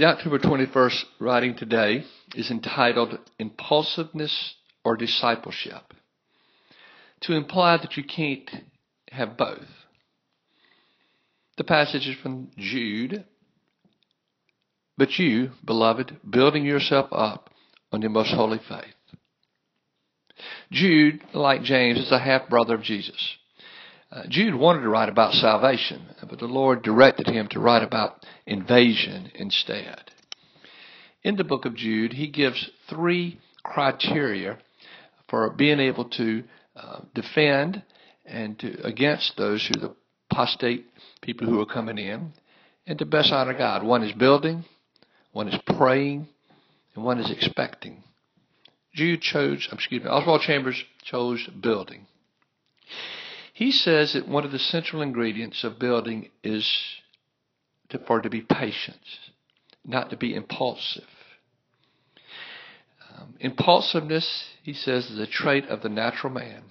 The October 21st writing today is entitled Impulsiveness or Discipleship, to imply that you can't have both. The passage is from Jude. But you, beloved, building yourself up on your most holy faith. Jude, like James, is a half brother of Jesus. Uh, Jude wanted to write about salvation, but the Lord directed him to write about invasion instead. In the book of Jude, he gives three criteria for being able to uh, defend and to, against those who the apostate people who are coming in, and to best honor God. One is building, one is praying, and one is expecting. Jude chose, excuse me, Oswald Chambers chose building. He says that one of the central ingredients of building is to, for to be patient, not to be impulsive. Um, impulsiveness, he says, is a trait of the natural man.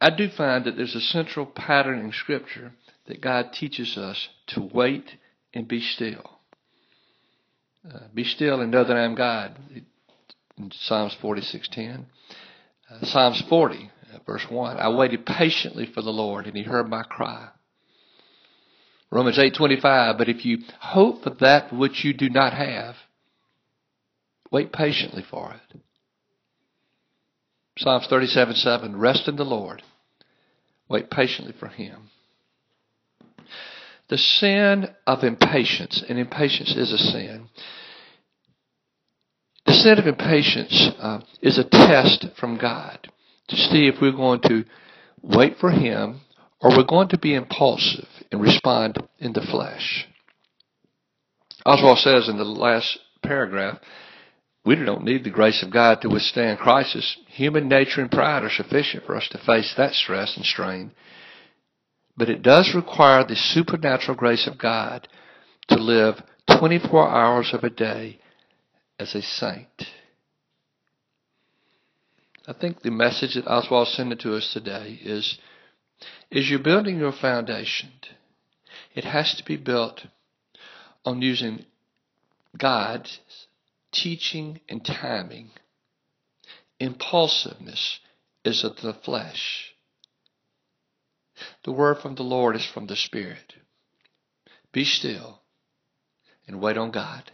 I do find that there's a central pattern in Scripture that God teaches us to wait and be still. Uh, be still and know that I am God. In Psalms 46:10, uh, Psalms 40 verse 1. I waited patiently for the Lord and he heard my cry. Romans 8:25, but if you hope for that which you do not have, wait patiently for it. Psalms 37:7, rest in the Lord. Wait patiently for him. The sin of impatience, and impatience is a sin. The sin of impatience uh, is a test from God to see if we're going to wait for Him or we're going to be impulsive and respond in the flesh. Oswald says in the last paragraph, we don't need the grace of God to withstand crisis. Human nature and pride are sufficient for us to face that stress and strain. But it does require the supernatural grace of God to live 24 hours of a day as a saint. I think the message that Oswald sending to us today is, is you're building your foundation. It has to be built on using God's teaching and timing. Impulsiveness is of the flesh. The word from the Lord is from the Spirit. Be still and wait on God.